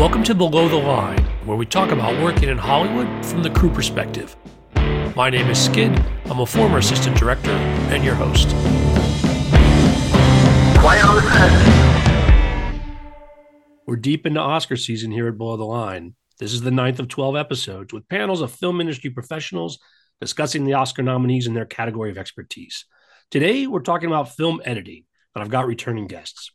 Welcome to Below the Line, where we talk about working in Hollywood from the crew perspective. My name is Skid. I'm a former assistant director and your host. Quiet on the set. We're deep into Oscar season here at Below the Line. This is the ninth of 12 episodes with panels of film industry professionals discussing the Oscar nominees in their category of expertise. Today, we're talking about film editing, and I've got returning guests.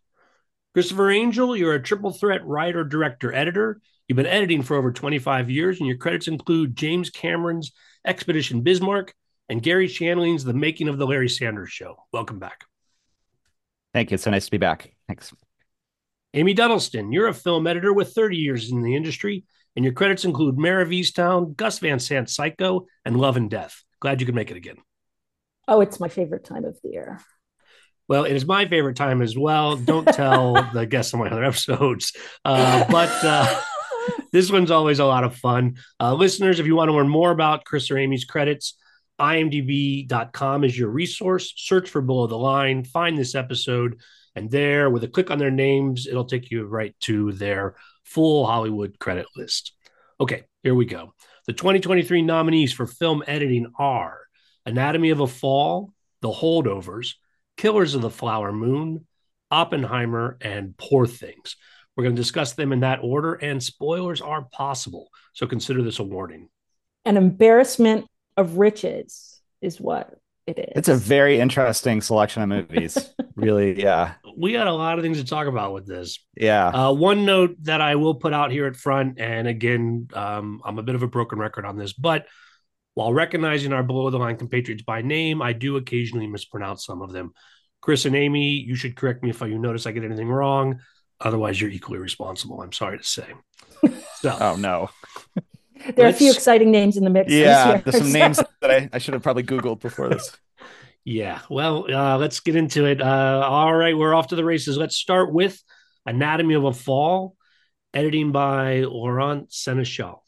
Christopher Angel, you're a triple threat writer, director, editor. You've been editing for over 25 years, and your credits include James Cameron's Expedition Bismarck and Garry Shandling's The Making of the Larry Sanders Show. Welcome back. Thank you. It's so nice to be back. Thanks. Amy Duddleston, you're a film editor with 30 years in the industry, and your credits include Mare of Easttown, Gus Van Sant Psycho, and Love and Death. Glad you could make it again. Oh, it's my favorite time of the year. Well, it is my favorite time as well. Don't tell the guests on my other episodes. Uh, but uh, this one's always a lot of fun. Uh, listeners, if you want to learn more about Chris or Amy's credits, imdb.com is your resource. Search for Below the Line, find this episode, and there, with a click on their names, it'll take you right to their full Hollywood credit list. Okay, here we go. The 2023 nominees for film editing are Anatomy of a Fall, The Holdovers, Killers of the Flower Moon, Oppenheimer, and Poor Things. We're going to discuss them in that order, and spoilers are possible. So consider this a warning. An embarrassment of riches is what it is. It's a very interesting selection of movies. really, yeah. We got a lot of things to talk about with this. Yeah. Uh, one note that I will put out here at front, and again, um, I'm a bit of a broken record on this, but while recognizing our below the line compatriots by name, I do occasionally mispronounce some of them. Chris and Amy, you should correct me if you notice I get anything wrong. Otherwise, you're equally responsible. I'm sorry to say. So, oh no. there are a few exciting names in the mix. Yeah, there's some so. names that I, I should have probably Googled before this. yeah, well, uh, let's get into it. Uh, all right, we're off to the races. Let's start with Anatomy of a Fall, editing by Laurent Sénéchal.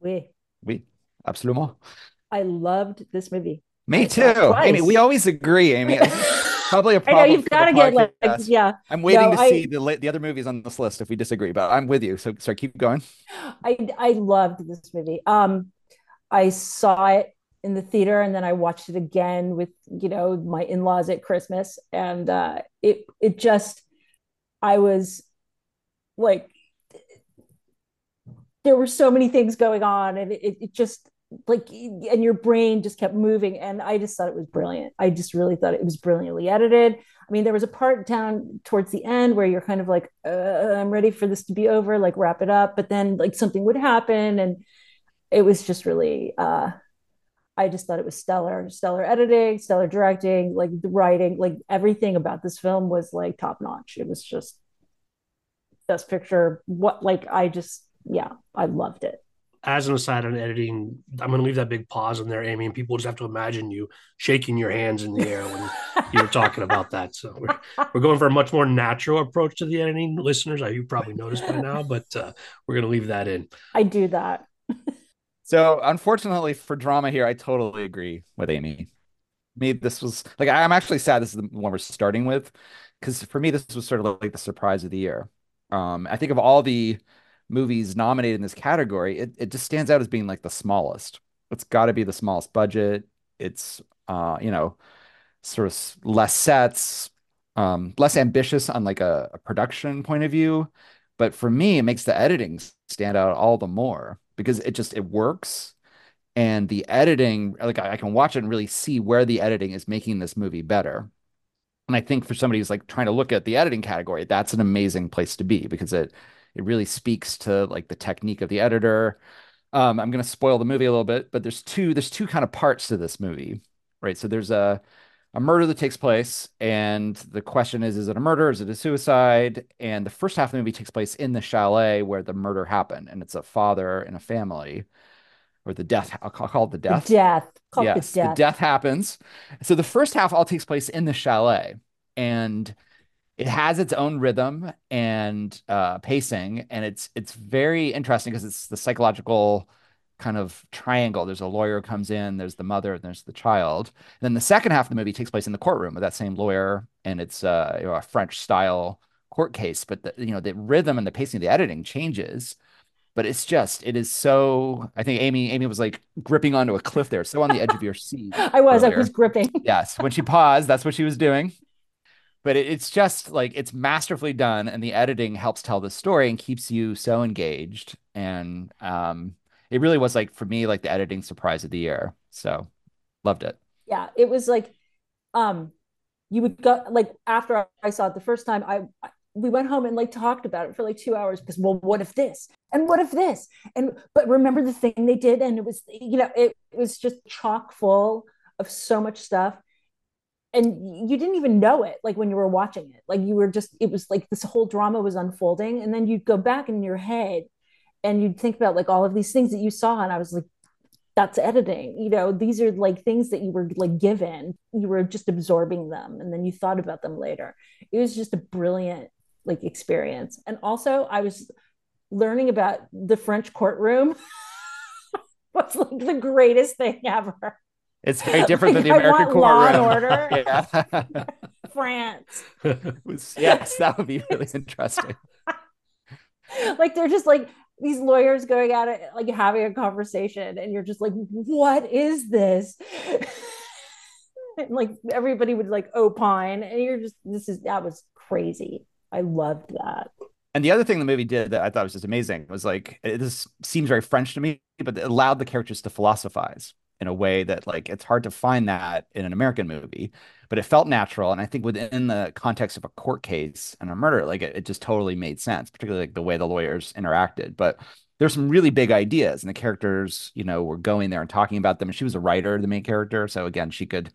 Oui. Oui. Absolument. I loved this movie. Me too. Amy, we always agree, Amy. Probably a problem. I know, you've got to get like, yeah. I'm waiting no, to I, see the the other movies on this list if we disagree, but I'm with you. So, sorry, keep going. I I loved this movie. Um, I saw it in the theater and then I watched it again with you know my in-laws at Christmas, and uh, it it just I was like there were so many things going on and it, it just like and your brain just kept moving and i just thought it was brilliant. I just really thought it was brilliantly edited. I mean there was a part down towards the end where you're kind of like uh, i'm ready for this to be over like wrap it up but then like something would happen and it was just really uh i just thought it was stellar stellar editing stellar directing like the writing like everything about this film was like top notch it was just best picture what like i just yeah i loved it as an aside on editing, I'm going to leave that big pause in there, Amy, and people just have to imagine you shaking your hands in the air when you were talking about that. So we're, we're going for a much more natural approach to the editing, listeners. You probably noticed by now, but uh, we're going to leave that in. I do that. so unfortunately for drama here, I totally agree with Amy. Me, this was like I'm actually sad this is the one we're starting with because for me this was sort of like the surprise of the year. Um, I think of all the movies nominated in this category, it, it just stands out as being like the smallest. It's got to be the smallest budget. It's uh, you know, sort of less sets, um, less ambitious on like a, a production point of view. But for me, it makes the editing stand out all the more because it just it works and the editing like I, I, can watch it and really see where the editing is making this movie better and i think for somebody who's like trying to look at the editing category that's an amazing place to be because it it really speaks to like the technique of the editor. Um, I'm going to spoil the movie a little bit, but there's two there's two kind of parts to this movie, right? So there's a a murder that takes place, and the question is: Is it a murder? Is it a suicide? And the first half of the movie takes place in the chalet where the murder happened, and it's a father and a family, or the death. I'll call it the death. The death. Call yes, the death. the death happens. So the first half all takes place in the chalet, and it has its own rhythm and uh, pacing, and it's it's very interesting because it's the psychological kind of triangle. There's a lawyer comes in, there's the mother, and there's the child. And then the second half of the movie takes place in the courtroom with that same lawyer, and it's uh, you know, a French style court case, but the, you know, the rhythm and the pacing of the editing changes. But it's just, it is so. I think Amy, Amy was like gripping onto a cliff there, so on the edge of your seat. I was, I was gripping. Yes, when she paused, that's what she was doing. But it, it's just like it's masterfully done, and the editing helps tell the story and keeps you so engaged. And um, it really was like for me, like the editing surprise of the year. So loved it. Yeah, it was like, um, you would go like after I saw it the first time, I we went home and like talked about it for like two hours because well, what if this and what if this and but remember the thing they did and it was you know it was just chock full of so much stuff and you didn't even know it like when you were watching it. Like you were just it was like this whole drama was unfolding and then you'd go back in your head and you'd think about like all of these things that you saw and i was like that's editing you know? These are like things that you were like given. You were just absorbing them and then you thought about them later. It was just a brilliant like experience. And also i was learning about the french courtroom. Was like the greatest thing ever It's very different Like, than the American want Law and courtroom. Order. yeah. france was- yes, that would be really interesting. like they're just like these lawyers going at it like having a conversation and you're just like what is this and like everybody would like opine and you're just this is that was crazy i loved that And the other thing the movie did that I thought was just amazing was like this seems very French to me, but it allowed the characters to philosophize in a way that like it's hard to find that in an American movie, but it felt natural. And I think within the context of a court case and a murder, like it, it just totally made sense, particularly like the way the lawyers interacted. But there's some really big ideas, and the characters, you know, were going there and talking about them. And she was a writer, the main character, so again, she could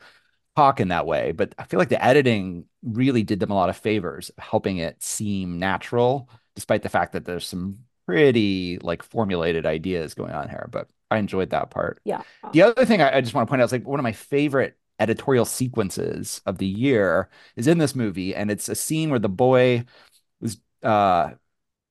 talk in that way. But I feel like the editing really did them a lot of favors, helping it seem natural, despite the fact that there's some pretty like formulated ideas going on here. But I enjoyed that part. yeah The other thing I, I just want to point out is like one of my favorite editorial sequences of the year is in this movie, and it's a scene where the boy was uh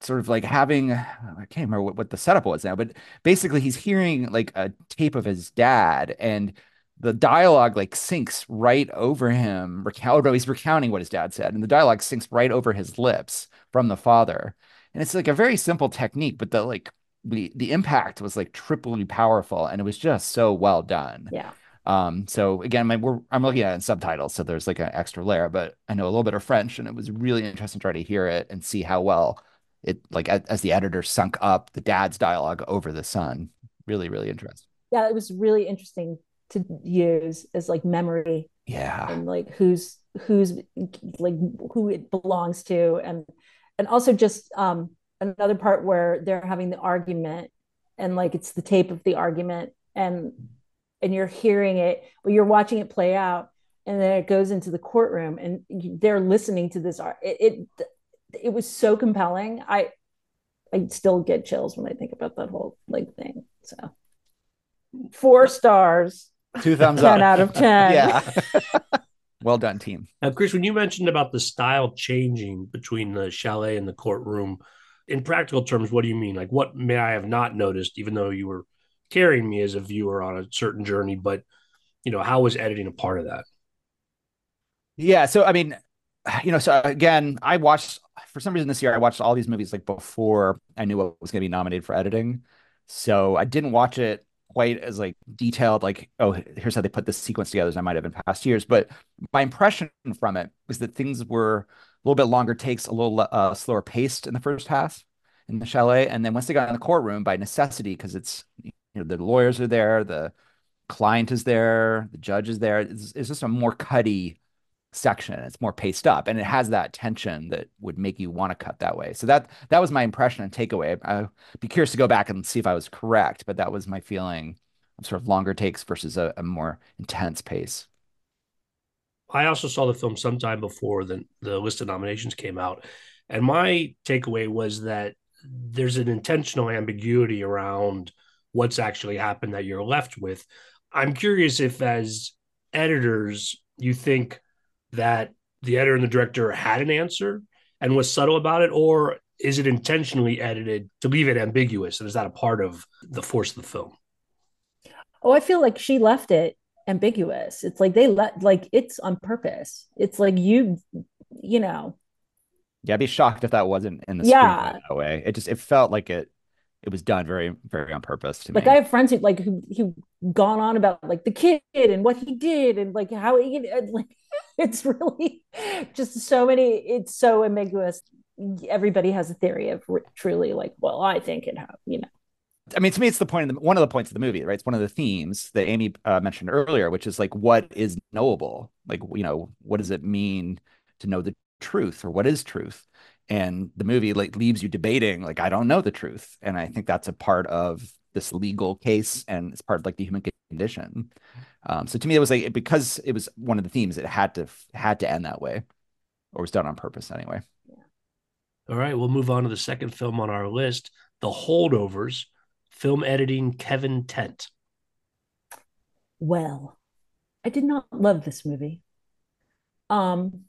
sort of like having I can't remember what, what the setup was now, but basically he's hearing like a tape of his dad and the dialogue like syncs right over him. He's recounting what his dad said, and the dialogue syncs right over his lips from the father. And it's like a very simple technique, but the like the the impact was like triply powerful, and it was just so well done. yeah Um, so again, my, we're, I'm looking at it in subtitles, so there's like an extra layer, but I know a little bit of French, and it was really interesting to try to hear it and see how well it like as, as the editor sunk up the dad's dialogue over the son. Really, really interesting. yeah it was really interesting to use as like memory Yeah. and like who's who's like who it belongs to and and also just um another part where they're having the argument and like it's the tape of the argument and and you're hearing it but you're watching it play out and then it goes into the courtroom and they're listening to this ar- it, it it was so compelling i i still get chills when i think about that whole like thing so four stars Two thumbs 10 up. out of 10 yeah. well done, team. Now, Chris, when you mentioned about the style changing between the chalet and the courtroom, in practical terms, what do you mean? Like, what may I have not noticed, even though you were carrying me as a viewer on a certain journey? But, you know, how was editing a part of that? Yeah. So, I mean, you know, so again, I watched for some reason this year, I watched all these movies like before I knew what was going to be nominated for editing. So I didn't watch it quite as like detailed, like, oh, here's how they put this sequence together as I might have in past years. But my impression from it was that things were little bit longer takes, a little uh, slower paced in the first half in the chalet. And then once they got in the courtroom by necessity, because it's, you know, the lawyers are there, the client is there, the judge is there. It's, it's just a more cutty section. It's more paced up and it has that tension that would make you want to cut that way. So that that was my impression and takeaway. I'd be curious to go back and see if I was correct, but that was my feeling of sort of longer takes versus a, a more intense pace. I also saw the film sometime before the, the list of nominations came out. And my takeaway was that there's an intentional ambiguity around what's actually happened that you're left with. I'm curious if, as editors, you think that the editor and the director had an answer and was subtle about it, or is it intentionally edited to leave it ambiguous? And is that a part of the force of the film? Oh, I feel like she left it ambiguous. It's like they let like it's on purpose. It's like you, you know, Yeah, I'd be shocked if that wasn't in the Yeah. that way. It just it felt like it it was done very very on purpose to like me. I have friends who like who who gone on about like the kid and what he did and like how he like it's really just so many it's so ambiguous everybody has a theory of truly like well I think it how you know I mean, to me, it's the point of the, one of the points of the movie, right? It's one of the themes that Amy uh, mentioned earlier, which is like, what is knowable? Like, you know, what does it mean to know the truth, or what is truth? And the movie like leaves you debating, like, I don't know the truth, and I think that's a part of this legal case, and it's part of like the human condition. Um, so to me, it was like because it was one of the themes, it had to had to end that way, or was done on purpose anyway. All right, we'll move on to the second film on our list, The Holdovers, film editing Kevin Tent. well I did not love this movie um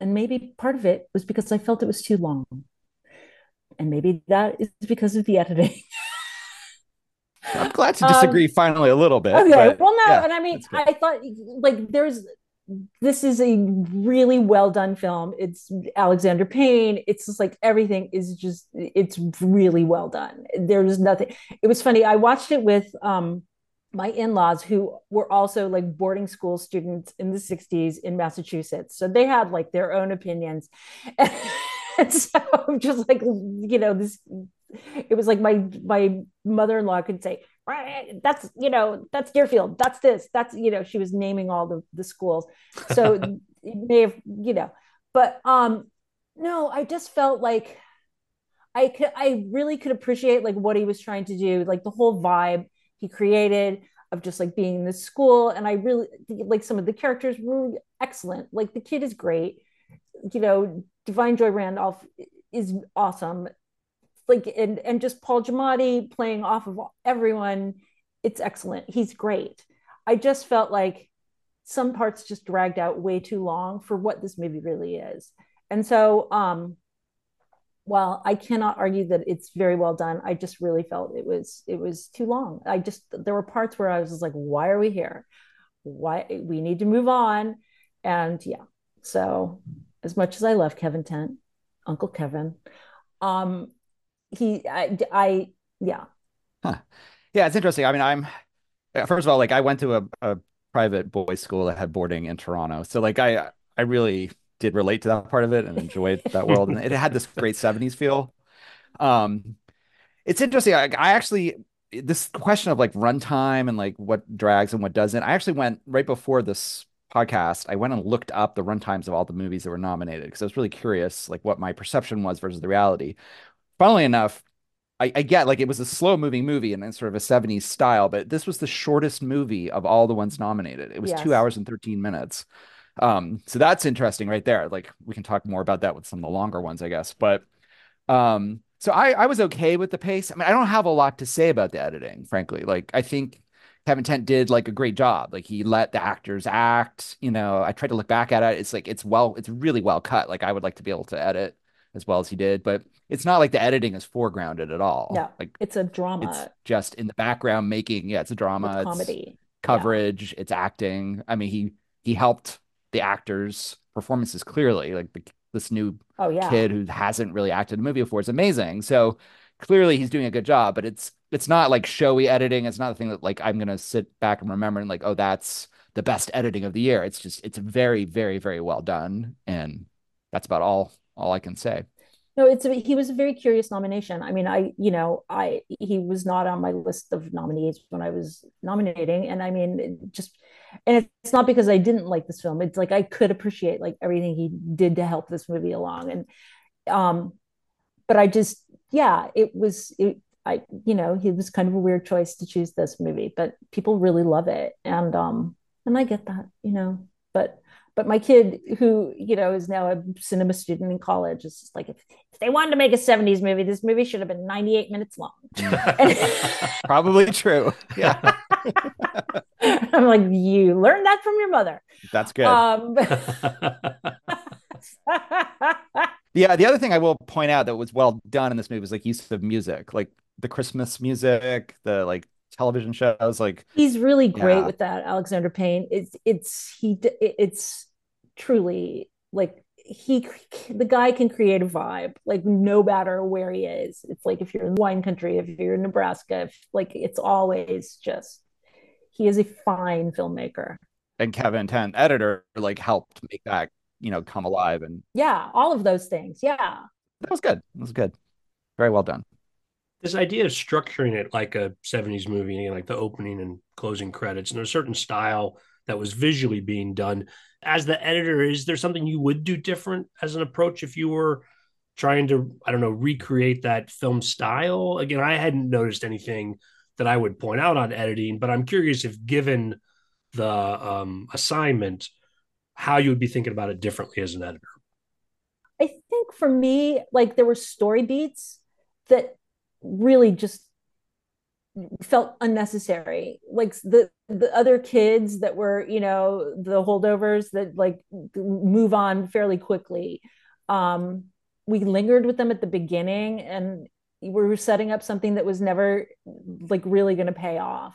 and maybe part of it was because I felt it was too long and maybe that is because of the editing I'm glad to Um, disagree finally a little bit. Okay. but well, no, yeah, and I mean. I thought like there's this is a really well done film. It's Alexander Payne. It's just like everything is just it's really well done. There's nothing. It was funny. I watched it with um my in-laws who were also like boarding school students in the 60s in Massachusetts. So they had like their own opinions. And so just like you know this it was like my my mother-in-law could say right. That's you know that's deerfield. That's this. That's you know she was naming all the the schools. So it may have you know but um no i just felt like i could i really could appreciate like what he was trying to do like the whole vibe he created of just like being in this school. And i really like some of the characters were excellent. Like the kid is great. You know da'vine joy randolph is awesome like and and just Paul Giamatti playing off of everyone, it's excellent. He's great. I just felt like some parts just dragged out way too long for what this movie really is. And so um while I cannot argue that it's very well done, I just really felt it was it was too long. I just there were parts where I was like, why are we here? Why we need to move on. And yeah, so as much as I love Kevin Tent, Uncle Kevin, um, he I, I yeah Yeah, it's interesting. I mean, I'm uh, first of all, like I went to a, a private boys' school that had boarding in Toronto, so like I I really did relate to that part of it and enjoyed that world, and it had this great '70s feel. Um, it's interesting. I, I actually this question of like runtime and like what drags and what doesn't. I actually went right before this podcast. I went and looked up the runtimes of all the movies that were nominated because I was really curious, like what my perception was versus the reality. Funnily enough, I, I get like it was a slow moving movie and in sort of a 70s style, but this was the shortest movie of all the ones nominated. It was two hours and 13 minutes. Um, so that's interesting right there. Like we can talk more about that with some of the longer ones, I guess. But um, so I, I was okay with the pace. I mean, I don't have a lot to say about the editing, frankly. Like I think Kevin Tent did like a great job. Like he let the actors act. You know, I tried to look back at it. It's like it's well, it's really well cut. Like I would like to be able to edit as well as he did, but it's not like the editing is foregrounded at all. no Like it's a drama it's just in the background making, yeah, it's a drama, it's comedy coverage, it's acting. I mean, he he helped the actors' performances clearly. Like the, this new oh yeah kid who hasn't really acted in a movie before is amazing. So clearly he's doing a good job, but it's it's not like showy editing. It's not a thing that like I'm gonna sit back and remember and like, oh, that's the best editing of the year. It's just it's very, very, very well done. And that's about all all I can say. no it's a, he was a very curious nomination. I mean i you know i he was not on my list of nominees when i was nominating. And i mean just and it's not because i didn't like this film. It's like i could appreciate like everything he did to help this movie along. And um but i just yeah it was it, i you know it was kind of a weird choice to choose this movie but people really love it. And um and i get that you know but but my kid who you know is now a cinema student in college is just like if, if they wanted to make a 70s movie this movie should have been 98 minutes long Probably true. Yeah, i'm like you learned that from your mother that's good. um Yeah, the other thing I will point out that was well done in this movie is like use of music, like the Christmas music, the like television shows, like he's really great Yeah. with that alexander payne. It's it's he it's truly like he the guy can create a vibe like no matter where he is. It's like if you're in wine country if you're in nebraska if, like it's always just he is a fine filmmaker. And kevin tent editor like helped make that you know come alive and yeah all of those things. Yeah. That was good. That was good. Very well done this idea of structuring it like a 70s movie like the opening and closing credits and a certain style that was visually being done. As the editor is there something you would do different as an approach if you were trying to i don't know recreate that film style? Again i hadn't noticed anything that i would point out on editing but i'm curious if given the um, assignment how you would be thinking about it differently as an editor. I think for me like there were story beats that really just felt unnecessary. Like the the other kids that were you know the holdovers that like move on fairly quickly um we lingered with them at the beginning and we were setting up something that was never like really going to pay off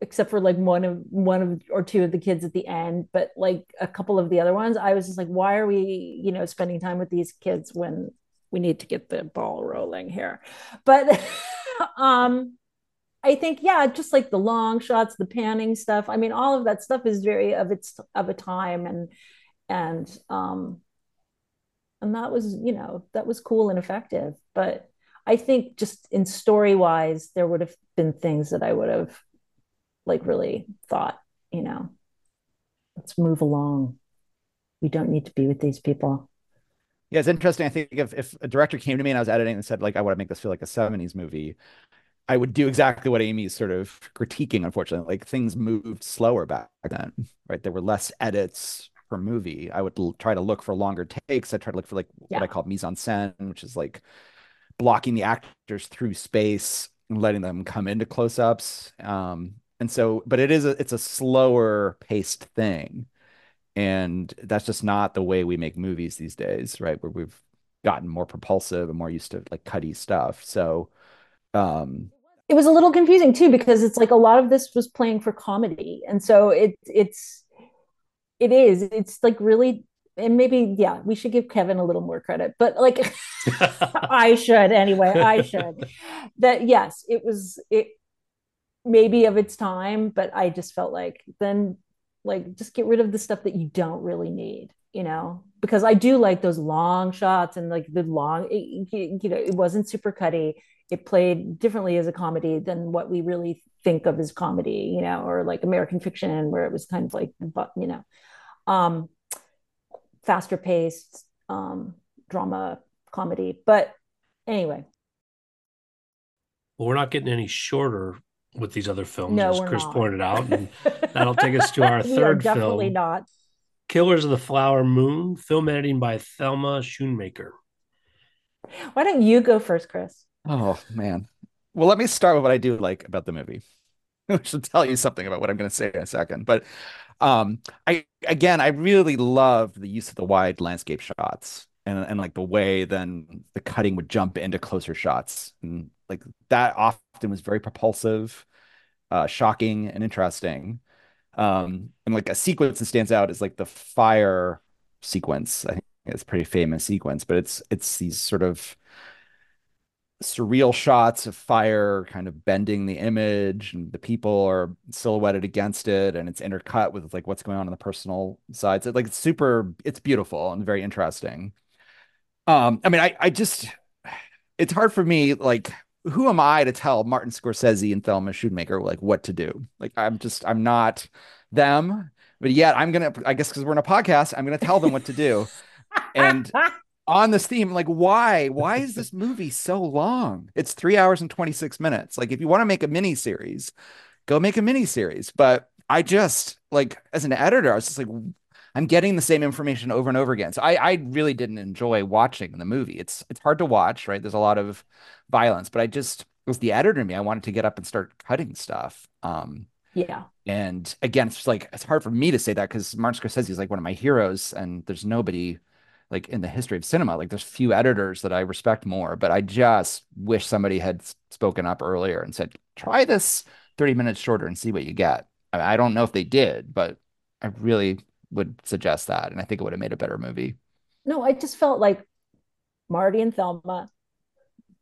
except for like one of one of or two of the kids at the end but like a couple of the other ones. I was just like why are we you know spending time with these kids when we need to get the ball rolling here but um I think, yeah, just like the long shots, the panning stuff. I mean, all of that stuff is very of its of a time, and and um, and that was, you know, that was cool and effective. But I think just in story wise, there would have been things that I would have like really thought, you know, let's move along. We don't need to be with these people. Yeah, it's interesting. I think if, if a director came to me and I was editing and said, like, I want to make this feel like a 70s movie, I would do exactly what Amy's sort of critiquing, unfortunately. Like things moved slower back then, right? There were less edits per movie. I would l- try to look for longer takes. I try to look for like Yeah. what I call mise en scène, which is like blocking the actors through space and letting them come into close-ups. Um, and so, but it is a it's a slower paced thing. And that's just not the way we make movies these days, right? Where we've gotten more propulsive and more used to like cutty stuff. So um it was a little confusing too because it's like a lot of this was playing for comedy and so it it's it is it's like really and maybe yeah we should give kevin a little more credit but like i should anyway i should that yes it was it maybe of its time but i just felt like then like just get rid of the stuff that you don't really need you know? Because i do like those long shots and like the long it, you know it wasn't super cutty. It played differently as a comedy than what we really think of as comedy, you know, or like American fiction, where it was kind of like, but you know, um, faster paced um, drama comedy. But anyway, well we're not getting any shorter with these other films no, as chris not. pointed out and that'll take us to our third definitely film not. killers of the flower moon film editing by thelma schoonmaker Why don't you go first, Chris? Oh man. Well, let me start with what I do like about the movie. Which will tell you something about what I'm going to say in a second. But um, I again, I really love the use of the wide landscape shots and and like the way then the cutting would jump into closer shots and like that often was very propulsive, uh, shocking and interesting. Um, and like a sequence that stands out is like the fire sequence. I think it's a pretty famous sequence, but it's it's these sort of surreal shots of fire kind of bending the image and the people are silhouetted against it and it's intercut with like what's going on on the personal sides. It, like it's super it's beautiful and very interesting. Um I mean I I just it's hard for me like who am I to tell Martin Scorsese and Thelma Schoonmaker like what to do? Like I'm just I'm not them, but yet I'm gonna I guess because we're in a podcast, I'm gonna tell them what to do. And on this theme, like why? Why is this movie so long? It's three hours and 26 minutes. Like if you want to make a mini series, go make a mini series. But I just like as an editor, I was just like, I'm getting the same information over and over again. So I, I really didn't enjoy watching the movie. It's it's hard to watch, right? There's a lot of violence, but I just was the editor in me. I wanted to get up and start cutting stuff. Um, yeah. and again, it's like it's hard for me to say that because Martin Scorsese is like one of my heroes, and there's nobody like in the history of cinema. Like there's few editors that I respect more, but I just wish somebody had spoken up earlier and said, try this 30 minutes shorter and see what you get. I, I don't know if they did, but I really would suggest that. And I think it would have made a better movie. no, I just felt like Marty and Thelma,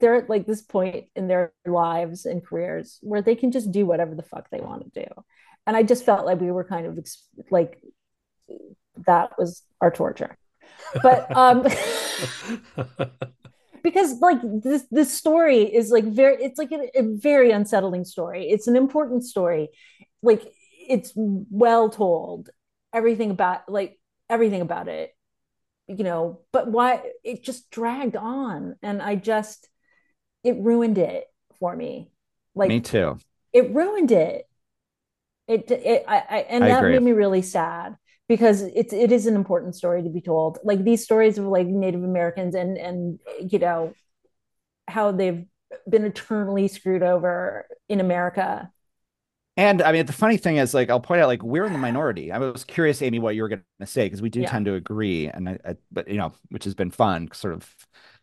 they're at like this point in their lives and careers where they can just do whatever the fuck they want to do. And I just felt like we were kind of like that was our torture. But um because like this this story is like very it's like a, a very unsettling story. It's an important story. Like it's well told. Everything about like everything about it you know but why it just dragged on and i just it ruined it for me like Me too. it ruined it it, it I, I and I that agree. made me really sad because it's it is an important story to be told like these stories of like native americans and and you know how they've been eternally screwed over in america And I mean, the funny thing is, like, I'll point out, like, we're in the minority. I was curious, Amy, what you were going to say because we do Yeah. tend to agree, and I, I, but you know, which has been fun, sort of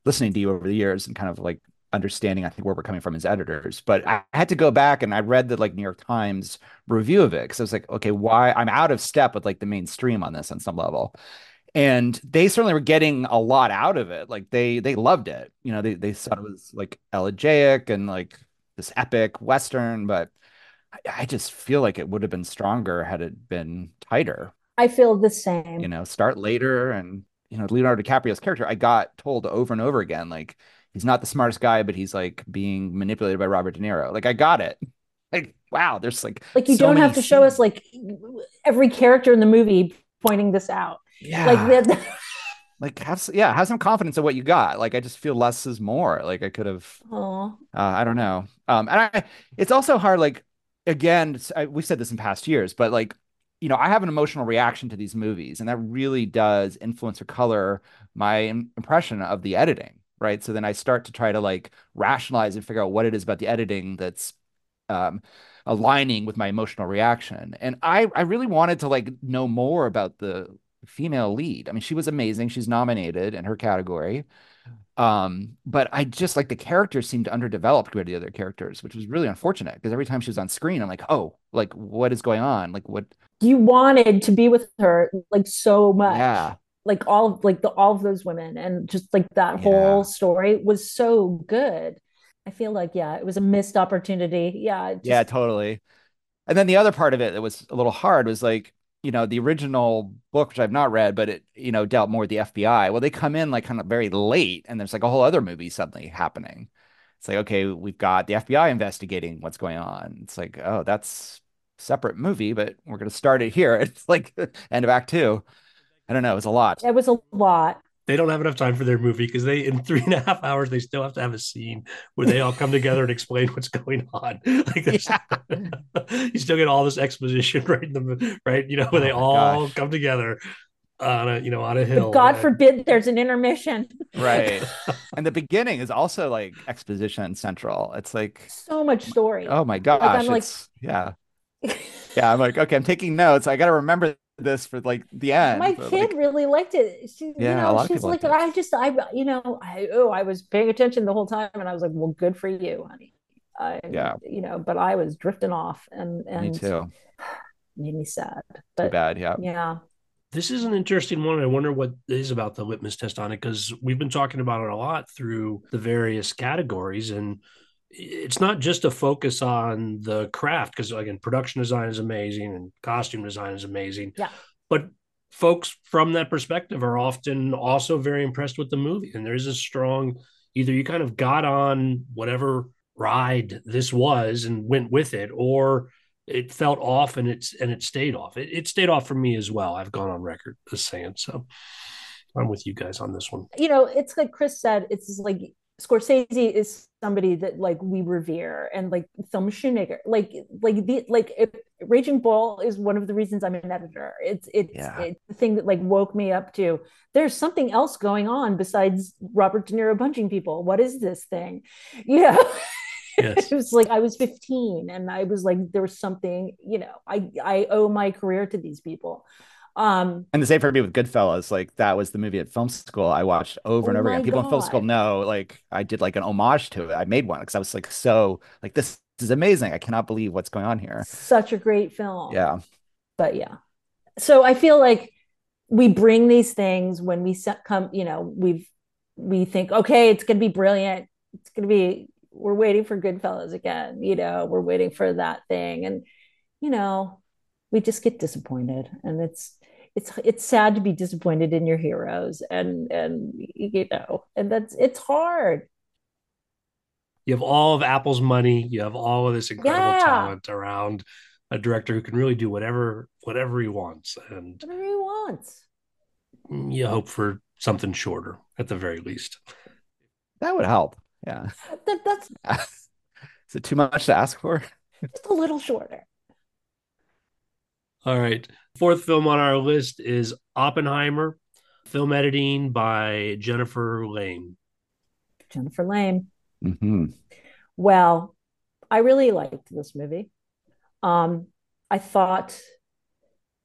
listening to you over the years and kind of like understanding, I think, where we're coming from as editors. But I had to go back and I read the like New York Times review of it because I was like, okay, why? I'm out of step with like the mainstream on this on some level. And they certainly were getting a lot out of it. Like they they loved it. You know, they they thought it was like elegiac and like this epic western, but I, I just feel like it would have been stronger had it been tighter. i feel the same You know, start later and you know, Leonardo DiCaprio's character, I got told over and over again, like he's not the smartest guy, but he's like being manipulated by Robert De Niro. Like I got it. Like wow, there's like like you so don't have to show us like every character in the movie pointing this out yeah, like that like have yeah, have some confidence in what you got. Like I just feel less is more. Like I could have oh Uh, I don't know. Um, and I, it's also hard. Like again, I, we've said this in past years, but like, you know, I have an emotional reaction to these movies, and that really does influence or color my impression of the editing, right? So then I start to try to like rationalize and figure out what it is about the editing that's um, aligning with my emotional reaction. And I, I really wanted to like know more about the female lead. I mean, she was amazing. She's nominated in her category. Um, but I just like the characters seemed underdeveloped compared to the other characters, which was really unfortunate because every time she was on screen, I'm like, oh, like what is going on? Like what? you wanted to be with her like so much Yeah, like all of like the all of those women and just like that Yeah. whole story was so good i feel like yeah it was a missed opportunity yeah it yeah, totally. And then the other part of it that was a little hard was like, you know, the original book, which I've not read, but it, you know, dealt more with the FBI. Well, they come in like kind of very late, and there's like a whole other movie suddenly happening. It's like, okay, we've got the FBI investigating what's going on. It's like, oh, that's separate movie, but we're gonna start it here. It's like end of act two. I don't know, it's a lot. it was a lot They don't have enough time for their movie because they, in three and a half hours, they still have to have a scene where they all come together and explain what's going on. Like, there's- you still get all this exposition right in the right, you know, where they Oh my all gosh. come together on a, you know, on a hill. but god and- forbid there's an intermission Right. And the beginning is also like exposition central. It's like, so much story oh my gosh, I'm like- yeah. Yeah, I'm like, okay, I'm taking notes. I gotta remember this for like the end. my but, kid like, really liked it she Yeah, you a know lot of she's people like i just i you know i oh i was paying attention the whole time and i was like well good for you honey I, Yeah. you know but i was drifting off and and me too. made me sad Too bad. Yeah. yeah This is an interesting one. I wonder what is about the litmus test on it because we've been talking about it a lot through the various categories, and it's not just a focus on the craft because again, production design is amazing and costume design is amazing. Yeah. but folks from that perspective are often also very impressed with the movie, and there's a strong either you kind of got on whatever ride this was and went with it, or it felt off and it's and it stayed off. It, it stayed off for me as well. I've gone on record as saying so. I'm with you guys on this one. you know, it's like Chris said, it's like Scorsese is somebody that like we revere and like Thelma Schoonmaker, like like the like if, Raging Bull is one of the reasons I'm an editor. It's it's Yeah. it's the thing that like woke me up to there's something else going on besides Robert De Niro punching people. What is this thing? You know. Yes. it was like I was 15 and I was like there was something, you know, I I owe my career to these people. Um And the same for me with Goodfellas. Like that was the movie at film school I watched over and Oh over again. People in film school know, like I did like an homage to it. I made one because I was like so like this is amazing. I cannot believe what's going on here. such a great film. Yeah. but yeah so i feel like we bring these things when we come, you know, we've we think, okay, it's going to be brilliant. It's going to be. We're waiting for Goodfellas again. You know, we're waiting for that thing, and you know, we just get disappointed, and it's it's it's sad to be disappointed in your heroes, and and you know, and that's it's hard. You have all of Apple's money. You have all of this incredible yeah. talent around a director who can really do whatever whatever he wants, and whatever he wants. You hope for something shorter at the very least. That would help. Yeah. That, that's is it too much to ask for? Just a little shorter. All right. Fourth film on our list is Oppenheimer, film editing by Jennifer Lame. Jennifer Lame. Mm-hmm. Well, I really liked this movie. Um, I thought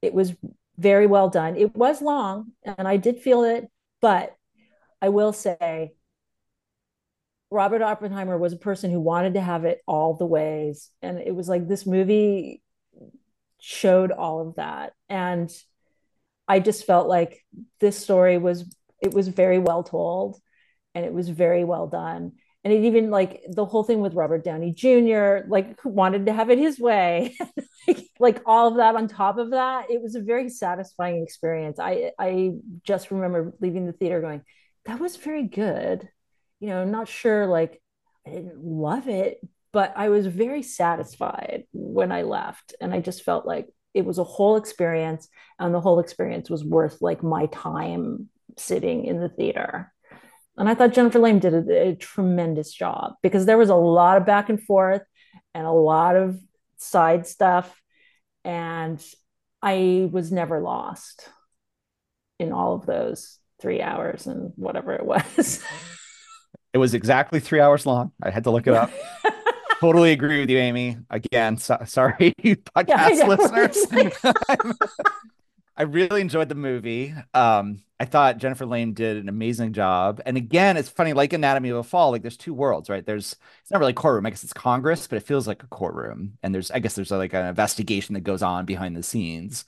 it was very well done. It was long, and I did feel it, but I will say Robert Oppenheimer was a person who wanted to have it all the ways. And it was like this movie showed all of that. And I just felt like this story was, it was very well told and it was very well done. And it even like the whole thing with Robert Downey Jr., like wanted to have it his way, like all of that on top of that. It was a very satisfying experience. I I just remember leaving the theater going, that was very good. You know, not sure like I didn't love it, but I was very satisfied when I left. And I just felt like it was a whole experience and the whole experience was worth like my time sitting in the theater. And I thought Jennifer Lame did a, a tremendous job because there was a lot of back and forth and a lot of side stuff. And I was never lost in all of those three hours and whatever it was. it was exactly three hours long. I had to look it up. totally agree with you, Amy. Again, so, sorry, podcast yeah, listeners. I really enjoyed the movie. Um, I thought Jennifer Lame did an amazing job. And again, it's funny, like Anatomy of a Fall, like there's two worlds, right? There's it's not really courtroom. I guess it's Congress, but it feels like a courtroom. And there's I guess there's like an investigation that goes on behind the scenes.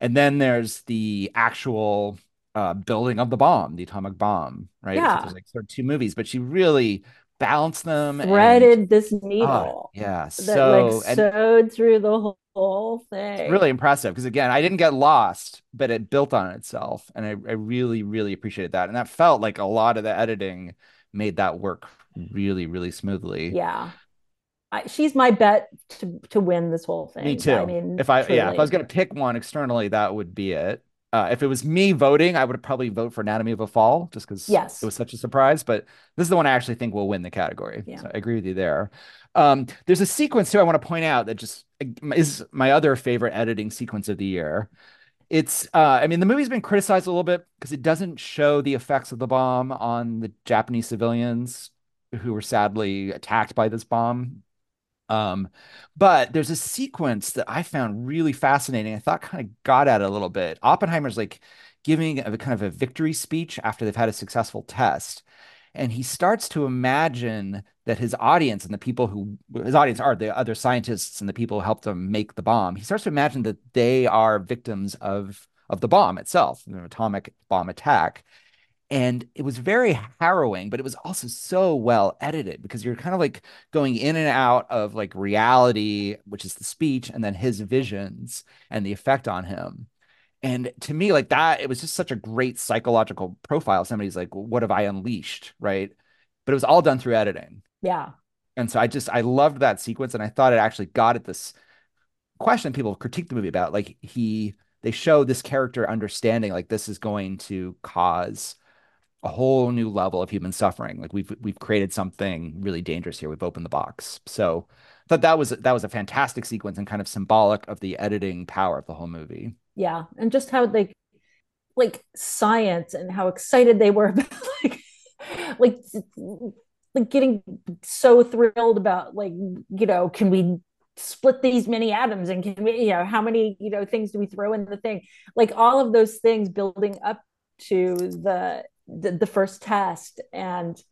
And then there's the actual uh, building of the bomb, the atomic bomb, right? Yeah. So there's like sort of two movies, but she really balanced them, threaded and, this oh, needle. Oh, yeah, that so like sewed through the whole thing. It's really impressive because again, I didn't get lost, but it built on itself, and I, I really, really appreciated that. And that felt like a lot of the editing made that work really, really smoothly. Yeah. I, she's my bet to to win this whole thing. Me too. I mean, if I truly. yeah, if I was gonna pick one externally, that would be it. Uh, if it was me voting, I would probably vote for Anatomy of a Fall just because yes. it was such a surprise. But this is the one I actually think will win the category. Yeah. So I agree with you there. Um, there's a sequence too I want to point out that just is my other favorite editing sequence of the year. It's, uh, I mean, the movie's been criticized a little bit because it doesn't show the effects of the bomb on the Japanese civilians who were sadly attacked by this bomb um, but there's a sequence that I found really fascinating. I thought kind of got at it a little bit. Oppenheimer's like giving a kind of a victory speech after they've had a successful test. And he starts to imagine that his audience and the people who his audience are the other scientists and the people who helped him make the bomb. He starts to imagine that they are victims of of the bomb itself, an atomic bomb attack and it was very harrowing but it was also so well edited because you're kind of like going in and out of like reality which is the speech and then his visions and the effect on him. And to me like that it was just such a great psychological profile. Somebody's like what have i unleashed? Right? But it was all done through editing. Yeah. And so i just i loved that sequence and i thought it actually got at this question people critique the movie about like he they show this character understanding like this is going to cause a whole new level of human suffering. Like we've we've created something really dangerous here. We've opened the box. So I thought that was that was a fantastic sequence and kind of symbolic of the editing power of the whole movie. Yeah, and just how they like science and how excited they were about like like like getting so thrilled about like you know can we split these many atoms and can we you know how many you know things do we throw in the thing like all of those things building up to the the, the first test and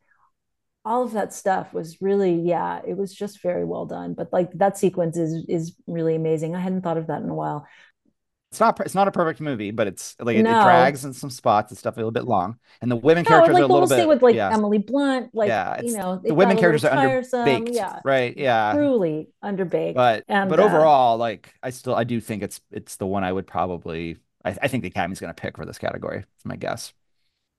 all of that stuff was really yeah it was just very well done but like that sequence is is really amazing i hadn't thought of that in a while it's not it's not a perfect movie, but it's like it, it drags in some spots and stuff a little bit long, and the women No, characters like are a little bit with like yeah, Emily Blunt, like Yeah, you know, the women characters are tiresome, underbaked, yeah, right? Yeah, truly underbaked. but and, but uh, overall, like I still I do think it's it's the one I would probably I, I think the Academy's going to pick for this category. My guess.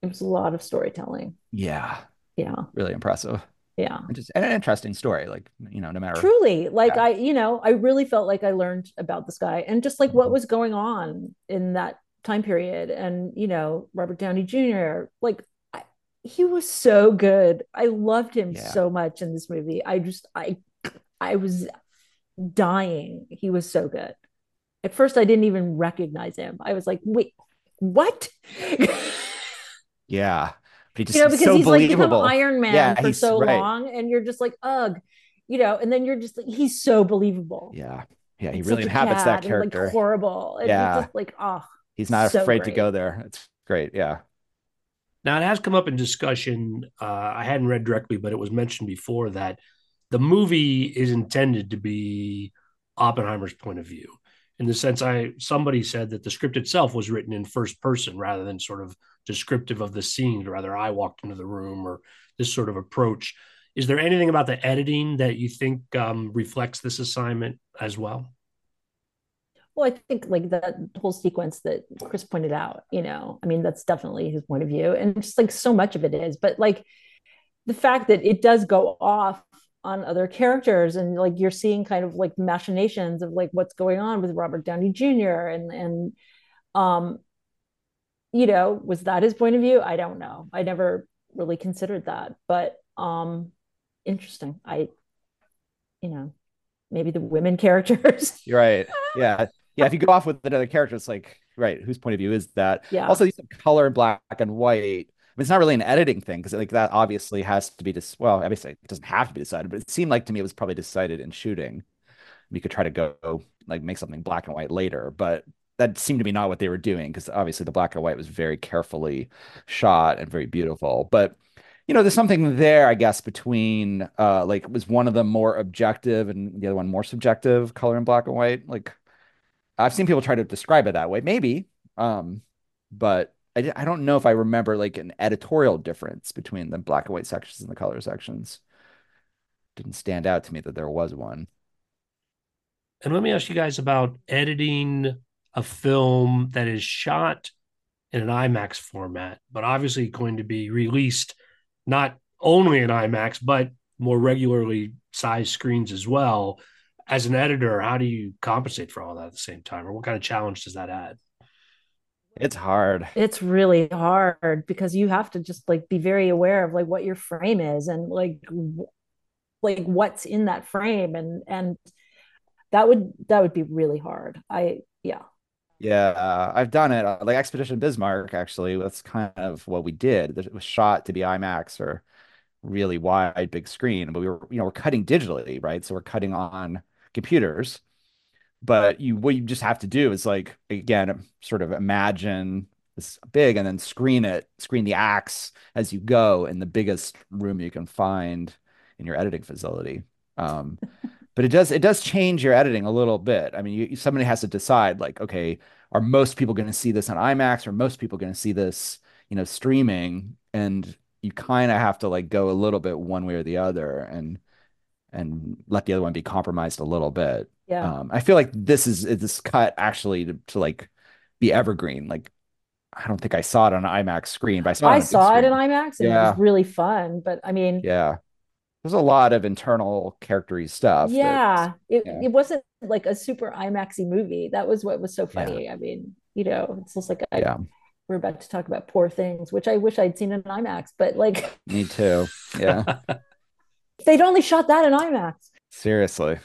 It was a lot of storytelling. Yeah, Yeah, really impressive. yeah. And just and an interesting story. Like you know, no matter truly like Yeah. i you know i really felt like i learned about this guy and just like what Mhm. was going on in that time period and you know robert downey jr like I, he was so good i loved him Yeah. so much in this movie i just i i was dying he was so good at first i didn't even recognize him i was like wait what yeah, but he just you know he's because so he's like become iron man Yeah, for so right. long and you're just like ugh you know and then you're just like he's so believable yeah, yeah, he and really inhabits that cad and, like, character. horrible and Yeah. yeah just like oh He's not so afraid to go there. It's great. Yeah. Now, it has come up in discussion. Uh, I hadn't read directly, but it was mentioned before that the movie is intended to be Oppenheimer's point of view. In the sense, I somebody said that the script itself was written in first person rather than sort of descriptive of the scenes. Rather, I walked into the room or this sort of approach. Is there anything about the editing that you think um, reflects this assignment as well? well i think like that whole sequence that chris pointed out you know i mean that's definitely his point of view and just like so much of it is but like the fact that it does go off on other characters and like you're seeing kind of like machinations of like what's going on with robert downey jr and and um you know was that his point of view i don't know i never really considered that but um interesting i you know maybe the women characters right. Yeah. Yeah. If you go off with another character, it's like, right, whose point of view is that? Yeah. Also, of color in black and white. Mean, it's not really an editing thing because like that obviously has to be dis well, obviously it doesn't have to be decided, but it seemed like to me it was probably decided in shooting. We could try to go like make something black and white later, but that seemed to be not what they were doing because obviously the black and white was very carefully shot and very beautiful. But you know, there's something there, I guess, between uh like was one of them more objective and the other one more subjective, color in black and white. Like I've seen people try to describe it that way, maybe. Um, but I, I don't know if I remember like an editorial difference between the black and white sections and the color sections. Didn't stand out to me that there was one. And let me ask you guys about editing a film that is shot in an IMAX format, but obviously going to be released not only in IMAX, but more regularly sized screens as well. As an editor, how do you compensate for all that at the same time? Or what kind of challenge does that add? It's hard. it's really hard because you have to just like be very aware of like what your frame is and like like what's in that frame and and that would that would be really hard i yeah Yeah, uh, I've done it. Like Expedition Bismarck, actually, that's kind of what we did. It was shot to be IMAX or really wide, big screen, but we were, you know, we're cutting digitally, right? So we're cutting on computers. But you, what you just have to do is like, again, sort of imagine this big and then screen it, screen the acts as you go in the biggest room you can find in your editing facility. Um, but it does it does change your editing a little bit. I mean, you, somebody has to decide like, okay, are most people going to see this on IMAX or most people going to see this, you know, streaming? And you kind of have to like go a little bit one way or the other and and let the other one be compromised a little bit. Yeah Um, I feel like this is this cut actually to, to like be evergreen. Like I don't think I saw it on an IMAX screen, but I saw it i big saw it in imax and it was really fun but i mean Yeah. There's a lot of internal charactery stuff. yeah it, yeah. it wasn't like a super imaxy movie that was what was so funny i mean you know it's just like I, yeah, we're about to talk about poor things which i wish i'd seen in imax but like me too. Yeah. they'd only shot that in imax Seriously.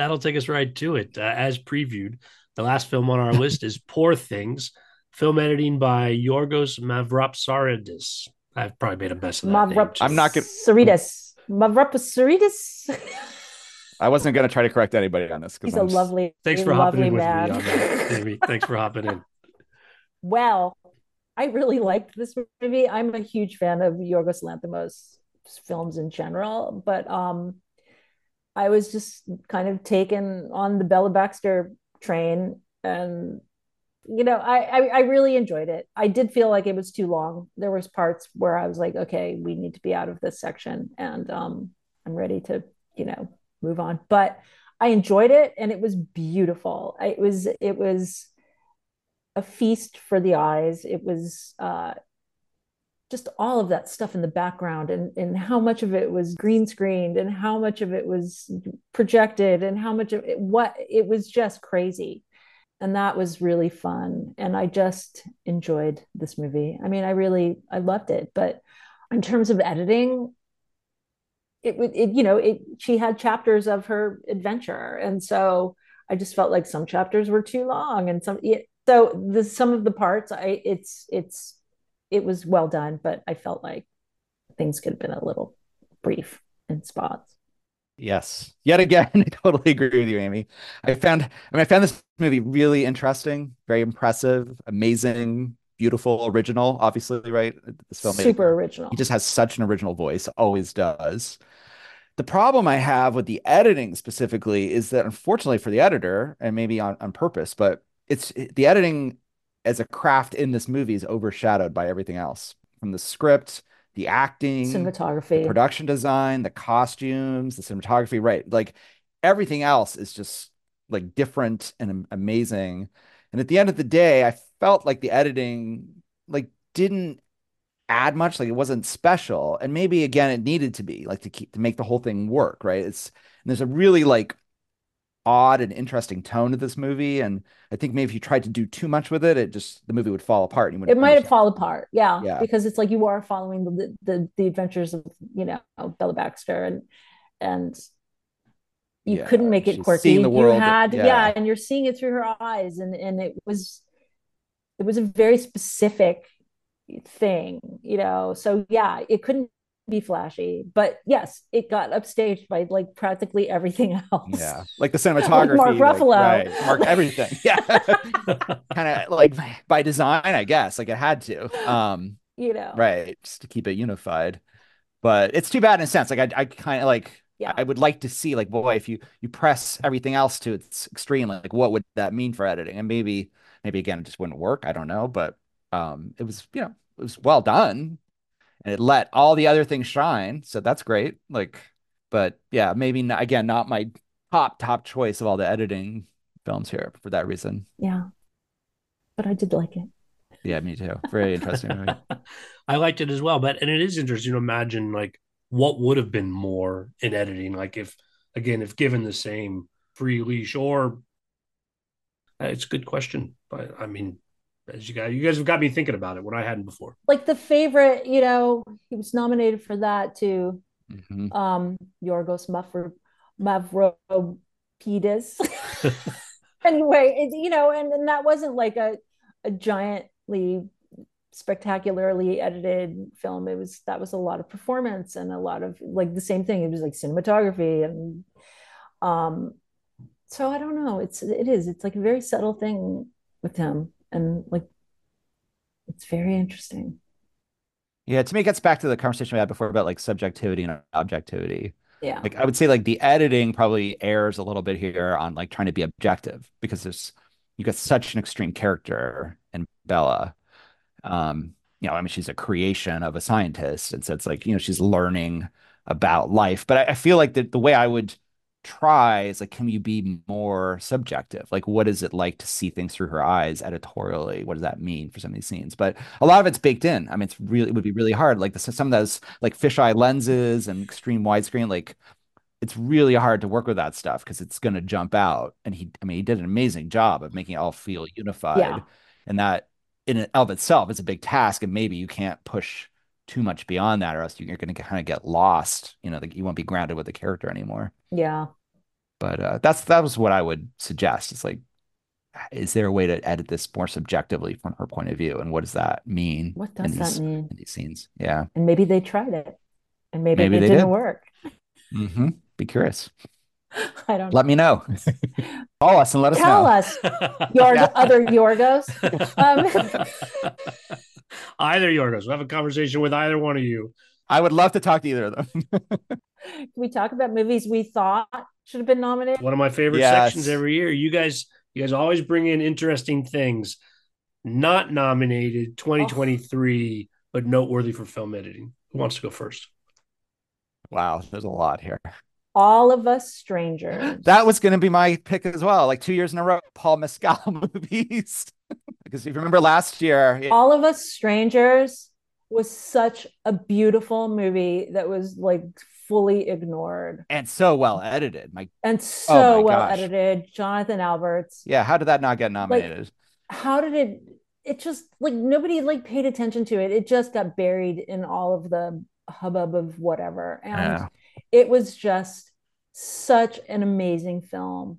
That'll take us right to it. Uh, as previewed, the last film on our list is Poor Things, film editing by Yorgos Mavropsaridis. I've probably made a mess of that. name, I'm not gonna- Saritas. Mavrapasaritas. I wasn't going to try to correct anybody on this because He's a lovely, Thanks for hopping lovely in with man. me on that, Amy. Thanks for hopping in. well, I really liked this movie. I'm a huge fan of Yorgos Lanthimos films in general, but um, I was just kind of taken on the Bella Baxter train, and you know, I, I I really enjoyed it. I did feel like it was too long. There was parts where I was like, okay, we need to be out of this section, and um, I'm ready to, you know, move on. But I enjoyed it, and it was beautiful. It was it was a feast for the eyes. It was uh, just all of that stuff in the background, and and how much of it was green screened, and how much of it was projected, and how much of it what it was just crazy. And that was really fun. And i just enjoyed this movie. I mean i really i loved it. But in terms of editing it would it you know it she had chapters of her adventure. And so i just felt like some chapters were too long and some it, so the some of the parts i it's it's it was well done but i felt like things could have been a little brief in spots Yes. Yet again, I totally agree with you, Amy. I found I mean I found this movie really interesting, very impressive, amazing, beautiful, original, obviously, right? This film super original he just has such an original voice, always does. The problem I have with the editing specifically is that unfortunately for the editor, and maybe on, on purpose, but it's the editing as a craft in this movie is overshadowed by everything else from the script the acting, cinematography, the production design, the costumes, the cinematography, right? Like everything else is just like different and amazing. And at the end of the day, I felt like the editing like didn't add much, like it wasn't special. And maybe again it needed to be like to keep to make the whole thing work, right? It's and there's a really like odd and interesting tone to this movie. And I think maybe if you tried to do too much with it, it just the movie would fall apart. it might have fall apart, yeah, yeah, because it's like you are following the, the the adventures of you know Bella Baxter and and you yeah, couldn't make it quirky. The world, you had yeah. yeah, and you're seeing it through her eyes, and and it was it was a very specific thing, you know. So yeah, it couldn't be flashy, but yes, it got upstaged by like practically everything else. Yeah, like the cinematography, like Mark Ruffalo, like, right, Mark everything. Yeah, kind of like by design, I guess. Like it had to, um, you know, right, just to keep it unified. But it's too bad in a sense. Like I, I kind of like. Yeah. I would like to see like boy if you you press everything else to its extreme like what would that mean for editing and maybe maybe again it just wouldn't work I don't know but um it was you know it was well done and it let all the other things shine. So that's great. Like, but yeah, maybe not, again, not my top top choice of all the editing films here for that reason. Yeah, but I did like it. Yeah, me too. Very interesting. I liked it as well, but and it is interesting to imagine like what would have been more in editing, like if again if given the same free leash or uh, it's a good question, but I mean as you guys you guys have got me thinking about it when I hadn't before. Like the favorite, you know, he was nominated for that too. Mm-hmm. Um Yorgos Mavro Mavropoulos. anyway, it, you know, and, and that wasn't like a a giantly spectacularly edited film. It was that was a lot of performance and a lot of like the same thing. It was like cinematography and um so I don't know. It's it is. It's like a very subtle thing with him and like it's very interesting. Yeah to me it gets back to the conversation we had before about like subjectivity and objectivity. Yeah. Like i would say like the editing probably errs a little bit here on like trying to be objective because there's you got such an extreme character in bella. Um you know i mean she's a creation of a scientist and so it's like you know she's learning about life. But i, I feel like the, the way i would try is like, can you be more subjective? Like, what is it like to see things through her eyes editorially? What does that mean for some of these scenes? But a lot of it's baked in. I mean, it's really, it would be really hard. Like the, some of those like fisheye lenses and extreme widescreen, like it's really hard to work with that stuff because it's going to jump out. And he, I mean, he did an amazing job of making it all feel unified. Yeah. And that in and of itself is a big task. And maybe you can't push too much beyond that or else you're going to kind of get lost you know like you won't be grounded with the character anymore yeah but uh, that's that was what i would suggest it's like is there a way to edit this more subjectively from her point of view and what does that mean what does these, that mean in these scenes yeah and maybe they tried it and maybe, maybe it didn't did. work mm-hmm. be curious I don't. Let me know. Call us and let us Tell know. us, your other Yorgos. Um, either Yorgos. We'll have a conversation with either one of you. I would love to talk to either of them. Can we talk about movies we thought should have been nominated? One of my favorite yes. sections every year. You guys, you guys always bring in interesting things. not nominated 2023, but noteworthy for film editing. Who wants to go first? Wow, there's a lot here. All of Us Strangers. That was going to be my pick as well. Like two years in a row, Paul Mescal movies. because if you remember last year, it- All of Us Strangers was such a beautiful movie that was like fully ignored and so well edited. My and Oh so my well gosh. edited. Jonathan Alberts. yeah, how did that not get nominated? How did it? It just like nobody like paid attention to it. It just got buried in all of the hubbub of whatever, and Yeah. it was just such an amazing film.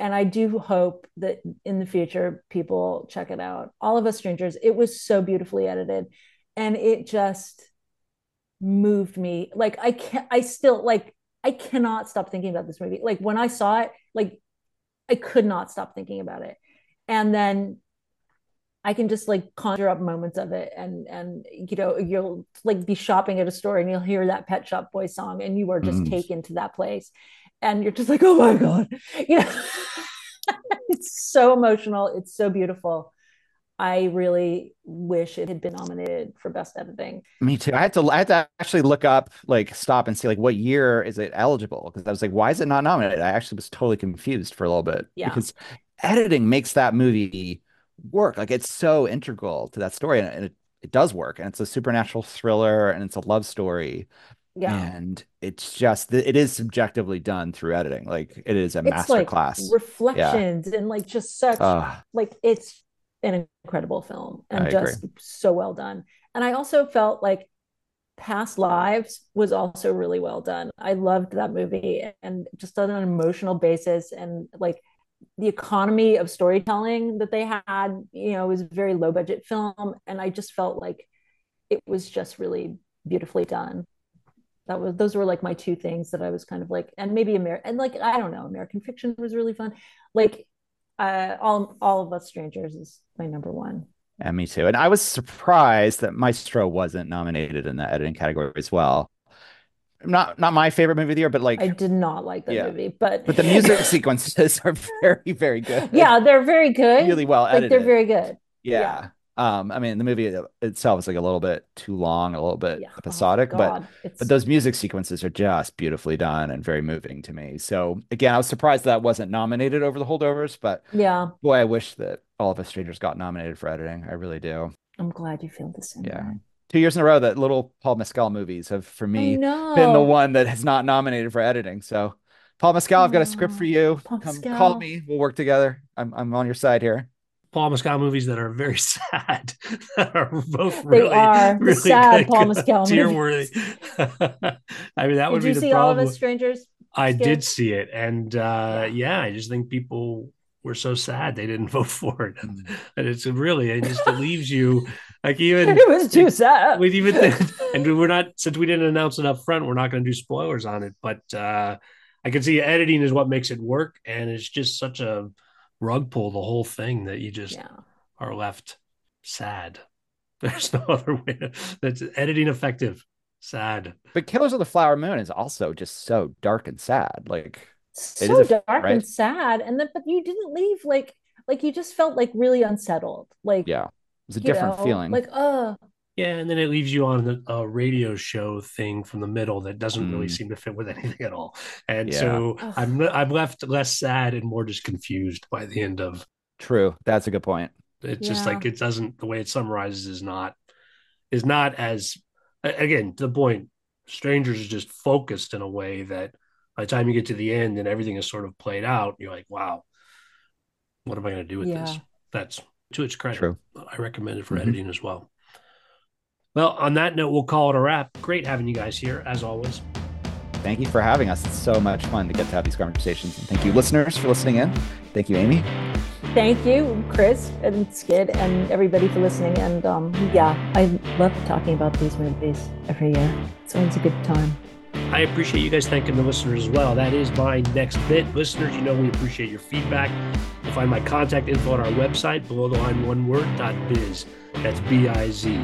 And I do hope that in the future people check it out. All of Us Strangers. It was so beautifully edited, and it just moved me. Like I can't. I still like. I cannot stop thinking about this movie. Like when I saw it, like I could not stop thinking about it. And then I can just like conjure up moments of it and and you know you'll like be shopping at a store and you'll hear that Pet Shop Boy song and you are just Mm. taken to that place and you're just like oh my god you know it's so emotional it's so beautiful I really wish it had been nominated for best editing Me too. I had to I had to actually look up, like stop and see like what year is it eligible? Because I was like, why is it not nominated? I actually was totally confused for a little bit. Yeah. Because editing makes that movie work. Like it's so integral to that story and, it, it does work. And it's a supernatural thriller and it's a love story. yeah And it's just it is subjectively done through editing. Like it is a it's master like class. reflections and like just such Uh, like it's an incredible film and I just so well done. And I also felt like Past Lives was also really well done. I loved that movie and just on an emotional basis and like the economy of storytelling that they had, you know, was a very low budget film and I just felt like it was just really beautifully done. That was those were like my two things that I was kind of like and maybe American and like I don't know, American Fiction was really fun. Like uh, all all of us strangers is my number one. and me too. And I was surprised that Maestro wasn't nominated in the editing category as well. Not not my favorite movie of the year, but like I did not like the Yeah. movie, but but the music sequences are very, very good. yeah, they're very good. really well like edited. they're very good. yeah. Um, I mean, the movie itself is like a little bit too long, a little bit Yeah. Oh, episodic, but it's but those music sequences are just beautifully done and very moving to me. So again, I was surprised that wasn't nominated over the holdovers, but yeah. boy, I wish that All of Us Strangers got nominated for editing. I really do. I'm glad you feel the same. Yeah. way. Two years in a row that little Paul Mescal movies have, for me, been the one that has not nominated for editing. So, Paul Mescal, I've got a script for you. Paul Come Mescal. call me. We'll work together. I'm I'm on your side here. Paul Mescal movies that are very sad that are both They really, are the really sad good, Paul Mescal tear movies. worthy. I mean, that would Did be you see all of problem. us strangers? I Skip? did see it, and uh, Yeah. yeah. I just think people were so sad they didn't vote for it, Mm. and it's really it just it leaves you like even it was too sad. we even think, and we're not since we didn't announce it up front, we're not going to do spoilers on it. But uh, I can see editing is what makes it work, and it's just such a rug pull the whole thing that you just yeah. are left sad. There's no other way. To, that's editing effective. Sad. But Killers of the Flower Moon is also just so dark and sad. Like, So is a- dark right? and sad. And then but you didn't leave like like you just felt like really unsettled. Like yeah, it's a different know, feeling. Like, oh Yeah, and then it leaves you on the, a radio show thing from the middle that doesn't really Mm. seem to fit with anything at all. And Yeah. so Ugh. I'm I'm left less sad and more just confused by the end of True. That's a good point. it's just like it doesn't the way it summarizes is not is not as again to the point strangers is just focused in a way that by the time you get to the end and everything is sort of played out you're like wow what am i going to do with this that's to its credit True. i recommend it for Mhm. editing as well well on that note we'll call it a wrap great having you guys here as always Thank you for having us. It's so much fun to get to have these conversations. And thank you, listeners, for listening in. Thank you, Amy. thank you, Chris and Skip and everybody for listening. And um yeah, I love talking about these movies every year. It's always a good time. I appreciate you guys thanking the listeners as well. That is my next bit. Listeners, you know we appreciate your feedback. You'll find my contact info on our website, below the line one word dot biz. That's B I Z.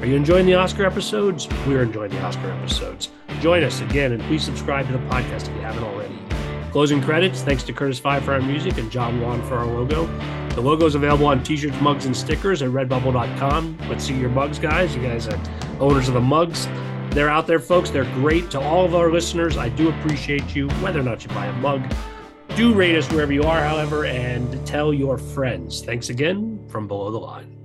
Are you enjoying the Oscar episodes? We're enjoying the Oscar episodes. Join us again and please subscribe to the podcast if you haven't already. Closing credits, thanks to Curtis Five for our music and John Wan for our logo. The logo is available on t-shirts, mugs, and stickers at redbubble.com. Let's see your mugs, guys. You guys are owners of the mugs. They're out there, folks. They're great to all of our listeners. I do appreciate you, whether or not you buy a mug. Do rate us wherever you are, however, and tell your friends. Thanks again from Below the Line.